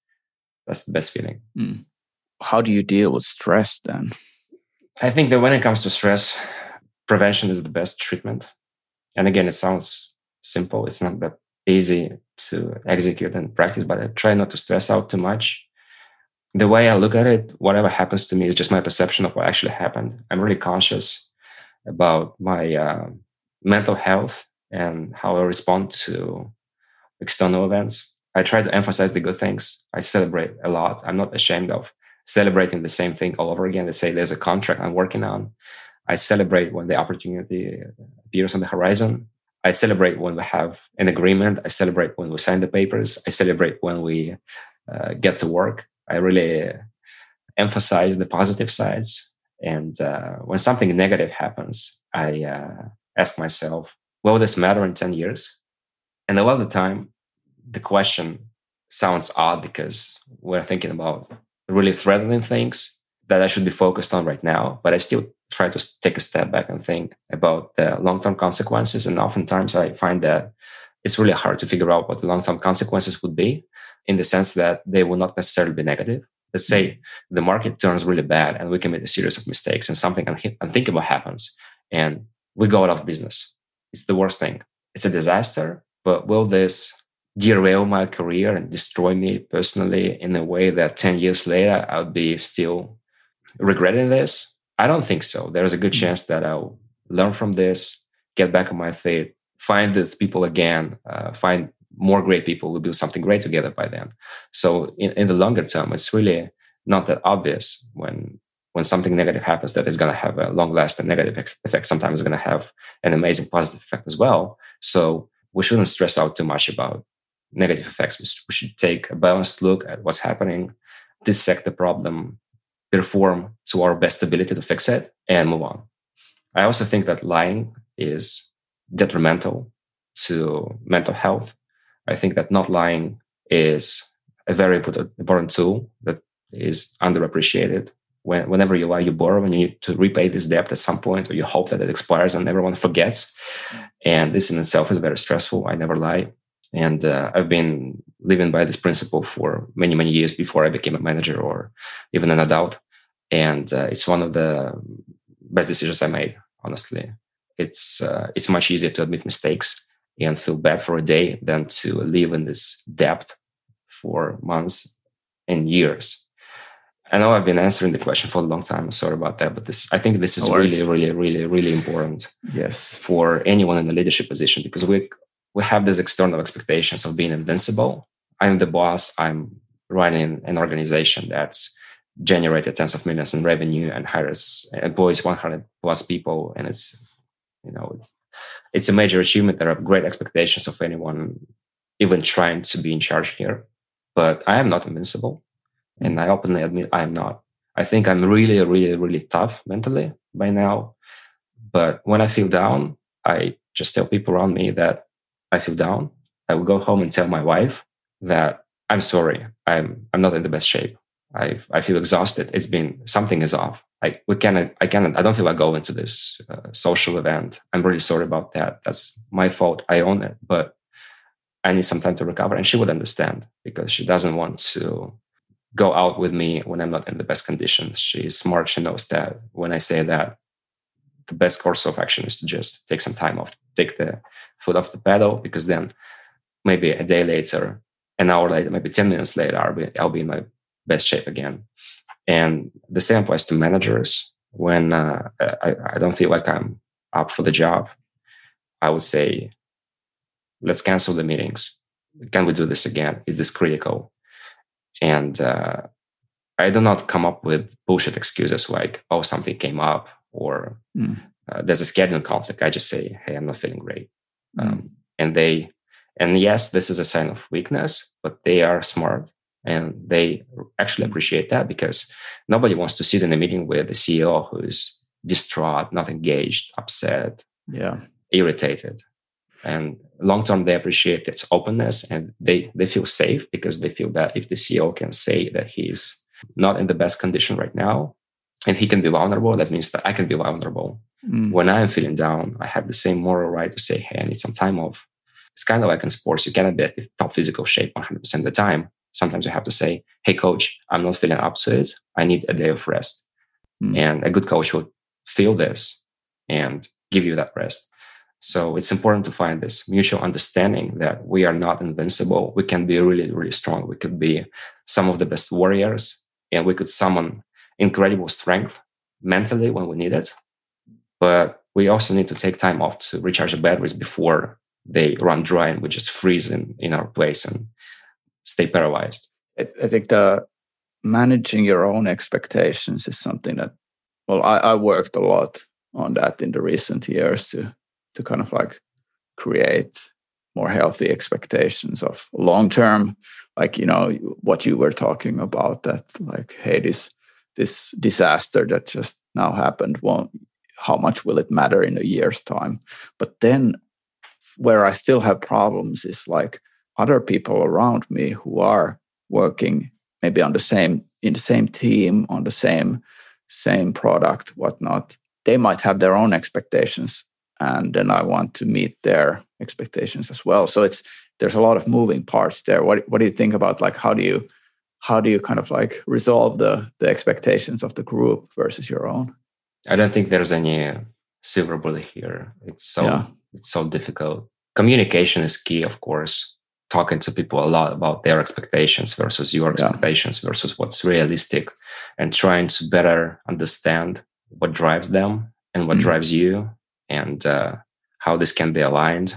that's the best feeling mm. how do you deal with stress then i think that when it comes to stress prevention is the best treatment and again it sounds simple it's not that easy to execute and practice but i try not to stress out too much the way i look at it whatever happens to me is just my perception of what actually happened i'm really conscious about my uh, mental health and how i respond to external events I try to emphasize the good things. I celebrate a lot. I'm not ashamed of celebrating the same thing all over again. Let's say there's a contract I'm working on. I celebrate when the opportunity appears on the horizon. I celebrate when we have an agreement. I celebrate when we sign the papers. I celebrate when we uh, get to work. I really emphasize the positive sides. And uh, when something negative happens, I uh, ask myself, will this matter in 10 years? And a lot of the time, the question sounds odd because we're thinking about really threatening things that I should be focused on right now. But I still try to take a step back and think about the long term consequences. And oftentimes I find that it's really hard to figure out what the long term consequences would be in the sense that they will not necessarily be negative. Let's say mm-hmm. the market turns really bad and we commit a series of mistakes and something unthinkable happens and we go out of business. It's the worst thing. It's a disaster, but will this derail my career and destroy me personally in a way that 10 years later I'll be still regretting this? I don't think so. There's a good mm. chance that I'll learn from this, get back on my feet, find these people again, uh, find more great people who do something great together by then. So in, in the longer term, it's really not that obvious when when something negative happens that is going to have a long lasting negative effect. Sometimes it's going to have an amazing positive effect as well. So we shouldn't stress out too much about negative effects. We should take a balanced look at what's happening, dissect the problem, perform to our best ability to fix it, and move on. I also think that lying is detrimental to mental health. I think that not lying is a very important tool that is underappreciated. When, whenever you lie, you borrow and you need to repay this debt at some point, or you hope that it expires and everyone forgets. And this in itself is very stressful. I never lie. And uh, I've been living by this principle for many, many years before I became a manager or even an adult. And uh, it's one of the best decisions I made, honestly. It's, uh, it's much easier to admit mistakes and feel bad for a day than to live in this debt for months and years. I know I've been answering the question for a long time. Sorry about that, but this I think this is really, really, really, really important. Yes. For anyone in the leadership position, because we we have these external expectations of being invincible. I'm the boss. I'm running an organization that's generated tens of millions in revenue and hires employs 100 plus people, and it's you know it's, it's a major achievement. There are great expectations of anyone even trying to be in charge here, but I am not invincible. And I openly admit I'm not. I think I'm really, really, really tough mentally by now. But when I feel down, I just tell people around me that I feel down. I will go home and tell my wife that I'm sorry. I'm I'm not in the best shape. I I feel exhausted. It's been something is off. I we cannot I cannot I don't feel like going to this uh, social event. I'm really sorry about that. That's my fault. I own it. But I need some time to recover, and she would understand because she doesn't want to go out with me when I'm not in the best conditions. She's smart. She knows that when I say that, the best course of action is to just take some time off, take the foot off the pedal, because then maybe a day later, an hour later, maybe 10 minutes later, I'll be, I'll be in my best shape again. And the same applies to managers. When uh, I, I don't feel like I'm up for the job, I would say, let's cancel the meetings. Can we do this again? Is this critical? And uh, I do not come up with bullshit excuses like, oh, something came up or mm. Uh, there's a scheduling conflict. I just say, hey, I'm not feeling great. Mm. Um, and they, and yes, this is a sign of weakness, but they are smart and they actually appreciate that because nobody wants to sit in a meeting with the CEO who's distraught, not engaged, upset, yeah, irritated and long term they appreciate its openness and they they feel safe because they feel that if the ceo can say that he's not in the best condition right now and he can be vulnerable that means that i can be vulnerable mm. when i'm feeling down i have the same moral right to say hey i need some time off it's kind of like in sports you cannot be at top physical shape 100% of the time sometimes you have to say hey coach i'm not feeling up to it i need a day of rest mm. and a good coach will feel this and give you that rest so it's important to find this mutual understanding that we are not invincible. We can be really, really strong. We could be some of the best warriors and we could summon incredible strength mentally when we need it. But we also need to take time off to recharge the batteries before they run dry and we just freeze in, in our place and stay paralyzed. I think the managing your own expectations is something that, well, I, I worked a lot on that in the recent years to to kind of like create more healthy expectations of long term like you know what you were talking about that like hey this this disaster that just now happened won't how much will it matter in a year's time but then where i still have problems is like other people around me who are working maybe on the same in the same team on the same same product whatnot they might have their own expectations and then I want to meet their expectations as well. So it's there's a lot of moving parts there. What what do you think about like how do you how do you kind of like resolve the the expectations of the group versus your own? I don't think there's any silver bullet here. It's so yeah. it's so difficult. Communication is key, of course. Talking to people a lot about their expectations versus your expectations yeah. versus what's realistic, and trying to better understand what drives them and what mm-hmm. drives you and uh, how this can be aligned.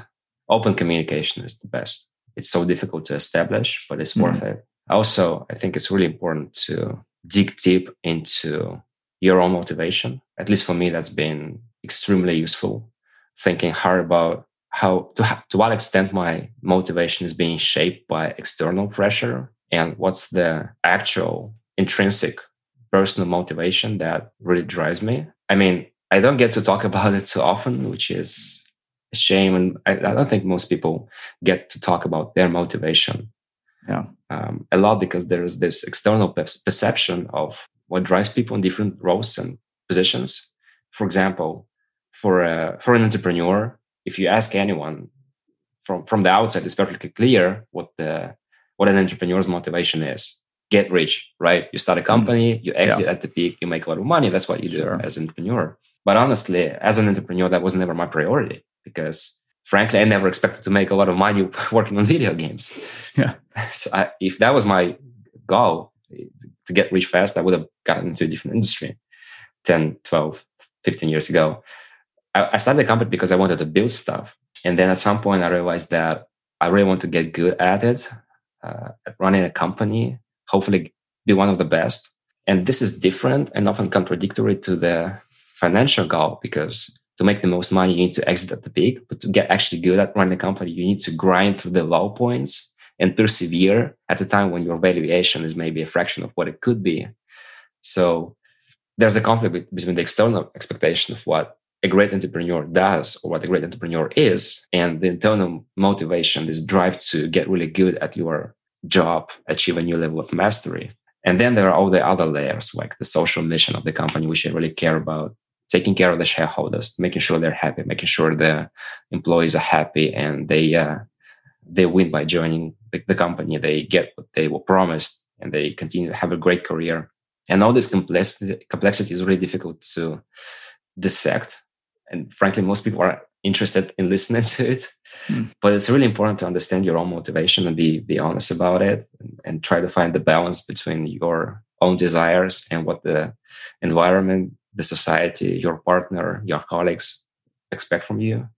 Open communication is the best. It's so difficult to establish, but it's mm-hmm. worth it. Also, I think it's really important to dig deep into your own motivation. At least for me, that's been extremely useful. Thinking hard about how to to what extent my motivation is being shaped by external pressure and what's the actual intrinsic personal motivation that really drives me. I mean, I don't get to talk about it so often, which is a shame. And I, I don't think most people get to talk about their motivation. Yeah. Um, a lot because there is this external perception of what drives people in different roles and positions. For example, for a, for an entrepreneur, if you ask anyone from from the outside, it's perfectly clear what the what an entrepreneur's motivation is. Get rich, right? You start a mm-hmm. company, you exit yeah. at the peak, you make a lot of money. That's what you do sure. as an entrepreneur. But honestly, as an entrepreneur, that was never my priority because frankly, I never expected to make a lot of money working on video games. Yeah. So I, if that was my goal, to get rich fast, I would have gotten into a different industry 10, 12, 15 years ago. I, I started the company because I wanted to build stuff. And then at some point, I realized that I really want to get good at it, uh, at running a company, hopefully be one of the best. And this is different and often contradictory to the financial goal because to make the most money, you need to exit at the peak. But to get actually good at running a company, you need to grind through the low points and persevere at a time when your valuation is maybe a fraction of what it could be. So there's a conflict between the external expectation of what a great entrepreneur does or what a great entrepreneur is and the internal motivation this drive to get really good at your job achieve a new level of mastery and then there are all the other layers like the social mission of the company which i really care about taking care of the shareholders making sure they're happy making sure the employees are happy and they uh, they win by joining the, the company. They get what they were promised and they continue to have a great career. And all this complexity complexity is really difficult to dissect. And frankly most people are interested in listening to it. Mm. but it's really important to understand your own motivation and be be honest about it and, and, try to find the balance between your own desires and what the environment the society your partner your colleagues expect from you.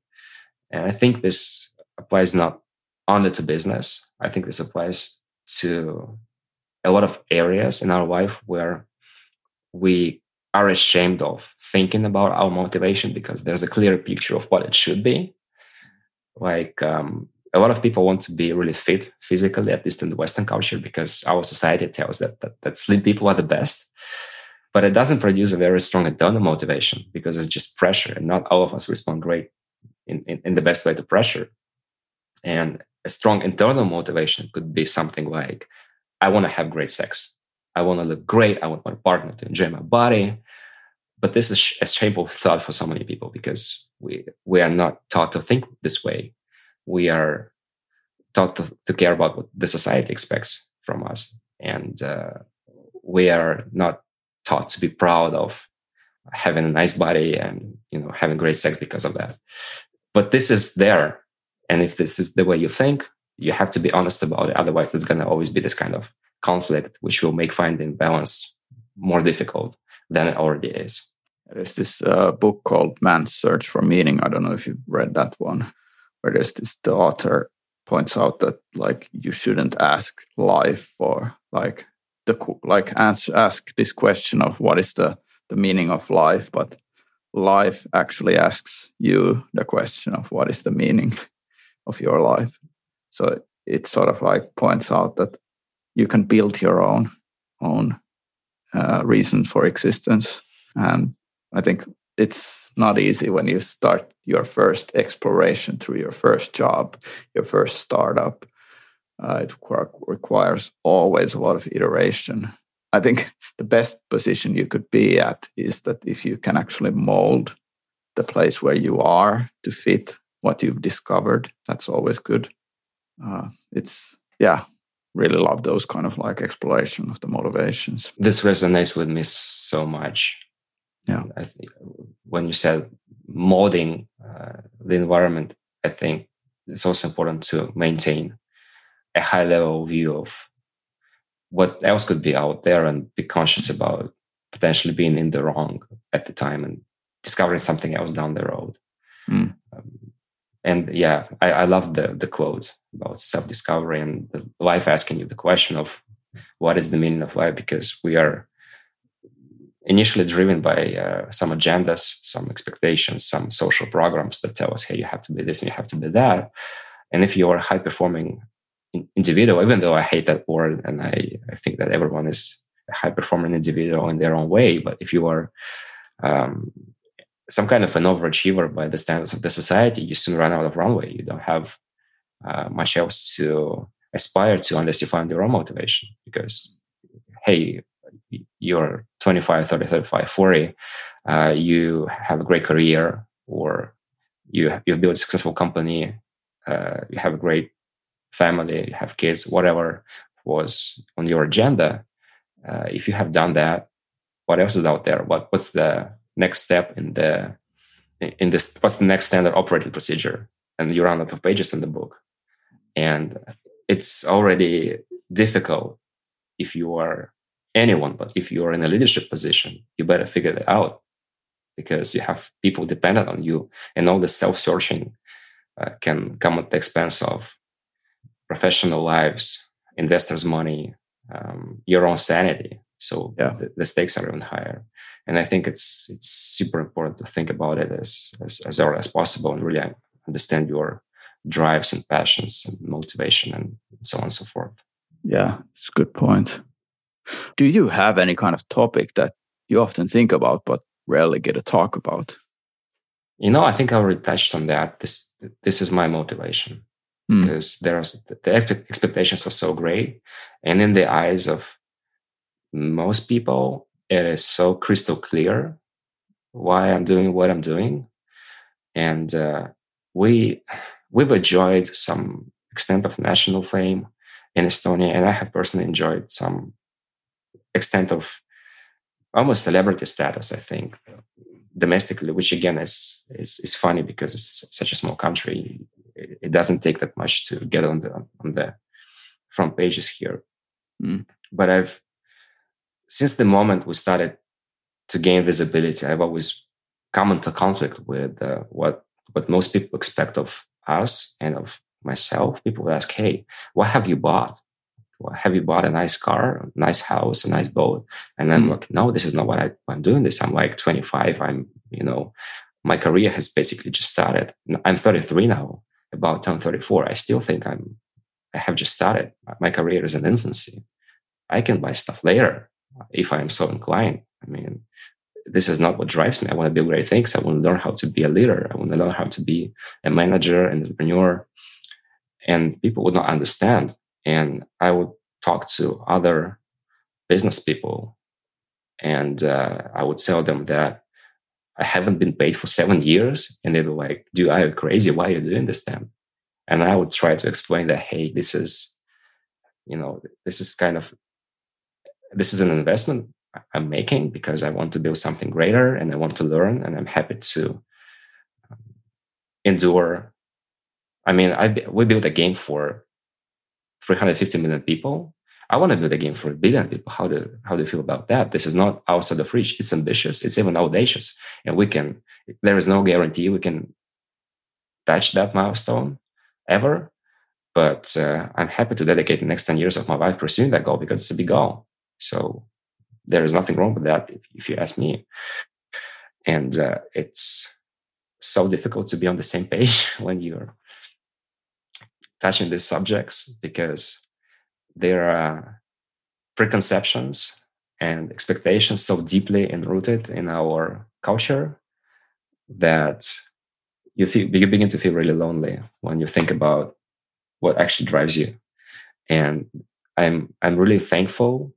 And i think this applies not only to business i think this applies to a lot of areas in our life where we are ashamed of thinking about our motivation because there's a clear picture of what it should be. Like um, a lot of people want to be really fit physically, at least in the Western culture, because our society tells that that, that slim people are the best. But it doesn't produce a very strong internal motivation because it's just pressure, and not all of us respond great in, in, in the best way to pressure. And a strong internal motivation could be something like, I want to have great sex. I want to look great. I want my partner to enjoy my body. But this is a shameful thought for so many people because we we are not taught to think this way. We are taught to, to care about what the society expects from us, and uh, we are not taught to be proud of having a nice body and you know having great sex because of that. But this is there, and if this is the way you think, you have to be honest about it. Otherwise, there's going to always be this kind of conflict, which will make finding balance more difficult than it already is. There's this uh, book called Man's Search for Meaning. I don't know if you've read that one, where there's this the author points out that like you shouldn't ask life for like the like ask, ask this question of what is the the meaning of life, but life actually asks you the question of what is the meaning of your life. So it sort of like points out that you can build your own own uh, reason for existence. And i think it's not easy when you start your first exploration through your first job your first startup. Uh, it requires always a lot of iteration. I think the best position you could be at is that if you can actually mold the place where you are to fit what you've discovered that's always good uh, it's yeah really love those kind of like exploration of the motivations. This resonates with me so much. Yeah, I think when you said molding uh, the environment, I think it's also important to maintain a high level view of what else could be out there and be conscious about potentially being in the wrong at the time and discovering something else down the road. Mm. And yeah, I, I love the the quote about self discovery and life asking you the question of what is the meaning of life because we are initially driven by uh, some agendas, some expectations, some social programs that tell us, hey, you have to be this and you have to be that. And if you are a high performing individual, even though I hate that word and I, I think that everyone is a high performing individual in their own way, but if you are um, some kind of an overachiever by the standards of the society, you soon run out of runway. You don't have uh, much else to aspire to unless you find your own motivation. Because, hey, you're 25, 30, 35, 40, uh, you have a great career, or you you built a successful company, uh, you have a great family, you have kids, whatever was on your agenda. Uh, if you have done that, what else is out there? What what's the next step in the in this what's the next standard operating procedure? And you run out of pages in the book. And it's already difficult if you are anyone, but if you're in a leadership position, you better figure it out. Because you have people dependent on you, and all the self-searching uh, can come at the expense of professional lives, investors' money, um, your own sanity. So yeah. the, the, stakes are even higher. And I think it's it's super important to think about it as as, as early as possible and really understand your drives and passions and motivation and so on and so forth. Yeah, it's a good point. Do you have any kind of topic that you often think about but rarely get a talk about? You know, I think I already touched on that. This this is my motivation mm. because there's the expectations are so great, and in the eyes of most people, it is so crystal clear why I'm doing what I'm doing, and uh, we we've enjoyed some extent of national fame in Estonia, and I have personally enjoyed some extent of almost celebrity status. I think domestically, which again is is, is funny because it's such a small country. It, it doesn't take that much to get on the on the front pages here. Mm. But I've since the moment we started to gain visibility, I've always come into conflict with uh, what what most people expect of us and of myself. People would ask, "Hey, what have you bought? have you bought a nice car, a nice house, a nice boat? And I'm mm. like, no, this is not what I, I'm doing this. I'm like 25. I'm, you know, my career has basically just started. I'm 33 now, about turn 34. I still think I'm, I have just started. My career is in infancy. I can buy stuff later if I am so inclined. I mean, this is not what drives me. I want to build great things. I want to learn how to be a leader. I want to learn how to be a manager, an entrepreneur. And people would not understand and I would talk to other business people, and uh, I would tell them that I haven't been paid for seven years, and they were like, "Dude, are you crazy? Why are you doing this then?" And I would try to explain that, "Hey, this is, you know, this is kind of, this is an investment I'm making because I want to build something greater and I want to learn, and I'm happy to um, endure." I mean, I we built a game for 350 million people. I want to build a game for a billion people. How do how do you feel about that? This is not outside of reach. It's ambitious. It's even audacious, and we can. There is no guarantee we can touch that milestone ever. But uh, I'm happy to dedicate the next 10 years of my life pursuing that goal because it's a big goal. So there is nothing wrong with that, if, if you ask me. And uh, it's so difficult to be on the same page when you're touching these subjects because there are preconceptions and expectations so deeply enrooted in our culture that you feel you begin to feel really lonely when you think about what actually drives you and i'm i'm really thankful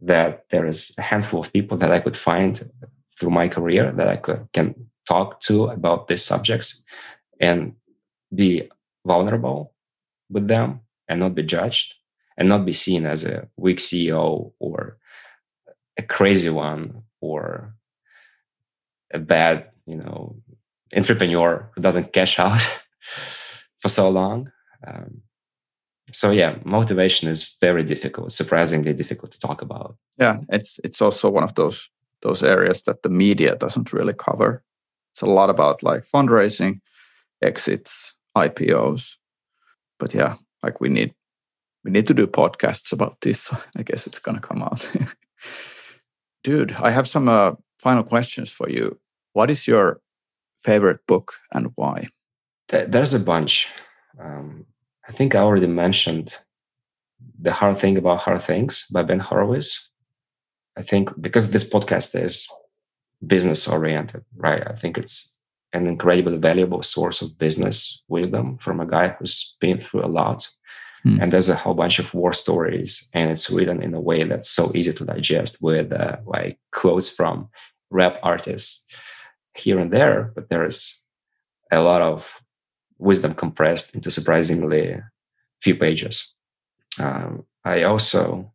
that there is a handful of people that i could find through my career that i could can talk to about these subjects and be vulnerable with them and not be judged and not be seen as a weak CEO or a crazy one or a bad, you know, entrepreneur who doesn't cash out for so long. Um, so yeah, motivation is very difficult, surprisingly difficult to talk about. Yeah, it's it's also one of those those areas that the media doesn't really cover. It's a lot about like fundraising, exits, IPOs, but yeah, like we need we need to do podcasts about this. So I guess it's gonna come out. Dude, I have some uh, final questions for you. What is your favorite book and why? There's a bunch. Um, I think I already mentioned The Hard Thing About Hard Things by Ben Horowitz. I think because this podcast is business oriented, right? I think it's an incredibly valuable source of business wisdom from a guy who's been through a lot. Mm. And there's a whole bunch of war stories, and it's written in a way that's so easy to digest with uh, like quotes from rap artists here and there. But there is a lot of wisdom compressed into surprisingly few pages. Um, I also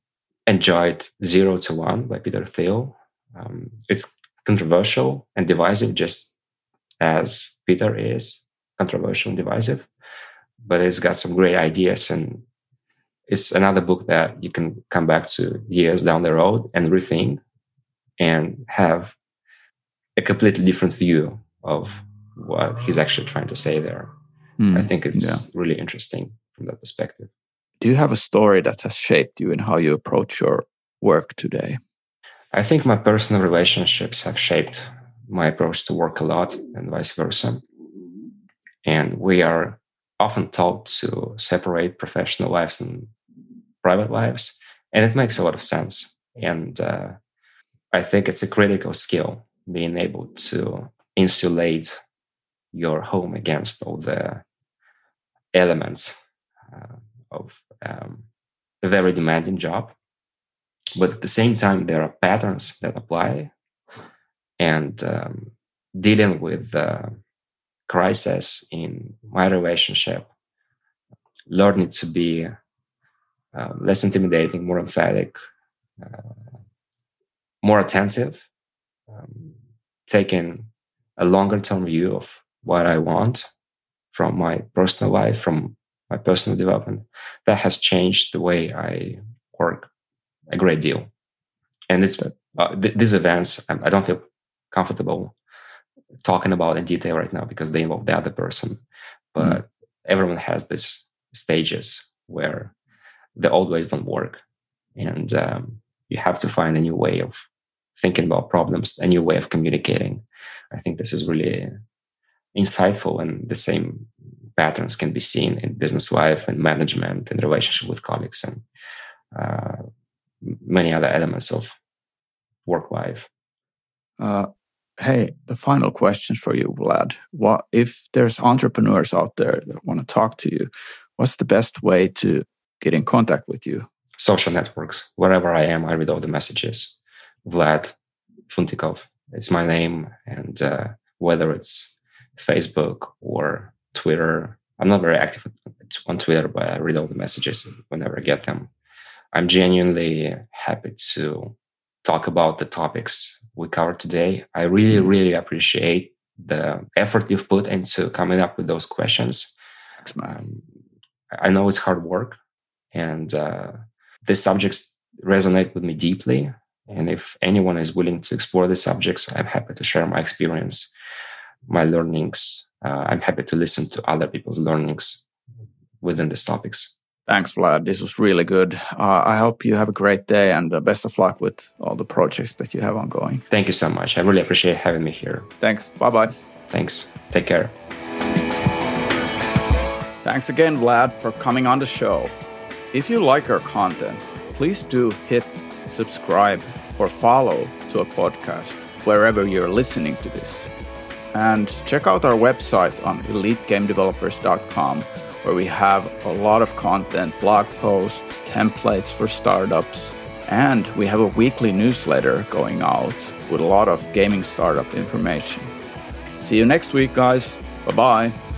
enjoyed Zero to One by Peter Thiel. Um, it's controversial and divisive just as Peter is controversial and divisive, but it's got some great ideas and it's another book that you can come back to years down the road and rethink and have a completely different view of what he's actually trying to say there. Mm, I think it's yeah. really interesting from that perspective. Do you have a story that has shaped you in how you approach your work today? I think my personal relationships have shaped my approach to work a lot and vice versa. And we are often taught to separate professional lives and private lives. And it makes a lot of sense. And uh, I think it's a critical skill being able to insulate your home against all the elements uh, of um, a very demanding job. But at the same time, there are patterns that apply, and um, dealing with uh, crisis in my relationship, learning to be uh, less intimidating, more emphatic, uh, more attentive, um, taking a longer term view of what I want from my personal life, from my personal development, that has changed the way I work a great deal. And it's uh, th- these events, I, I don't feel comfortable talking about in detail right now because they involve the other person. But mm. everyone has these stages where the old ways don't work. And um, you have to find a new way of thinking about problems, a new way of communicating. I think this is really insightful and the same patterns can be seen in business life and management and relationship with colleagues and uh, many other elements of work life. Uh, hey, the final question for you, Vlad. What if there's entrepreneurs out there that want to talk to you? What's the best way to get in contact with you? Social networks. Wherever I am, I read all the messages. Vlad Funtikov. It's my name, and uh, whether it's Facebook or Twitter. I'm not very active on Twitter, but I read all the messages whenever I get them. I'm genuinely happy to talk about the topics we covered today. I really, really appreciate the effort you've put into coming up with those questions. Um, I know it's hard work, and uh, these subjects resonate with me deeply. And if anyone is willing to explore the subjects, I'm happy to share my experience my learnings. Uh, I'm happy to listen to other people's learnings within these topics. Thanks, Vlad. This was really good. Uh, I hope you have a great day and uh, best of luck with all the projects that you have ongoing. Thank you so much. I really appreciate having me here. Thanks. Bye bye. Thanks. Take care. Thanks again, Vlad, for coming on the show. If you like our content, please do hit subscribe or follow to a podcast wherever you're listening to this. And check out our website on elitegamedevelopers.com where we have a lot of content, blog posts, templates for startups, and we have a weekly newsletter going out with a lot of gaming startup information. See you next week, guys. Bye bye.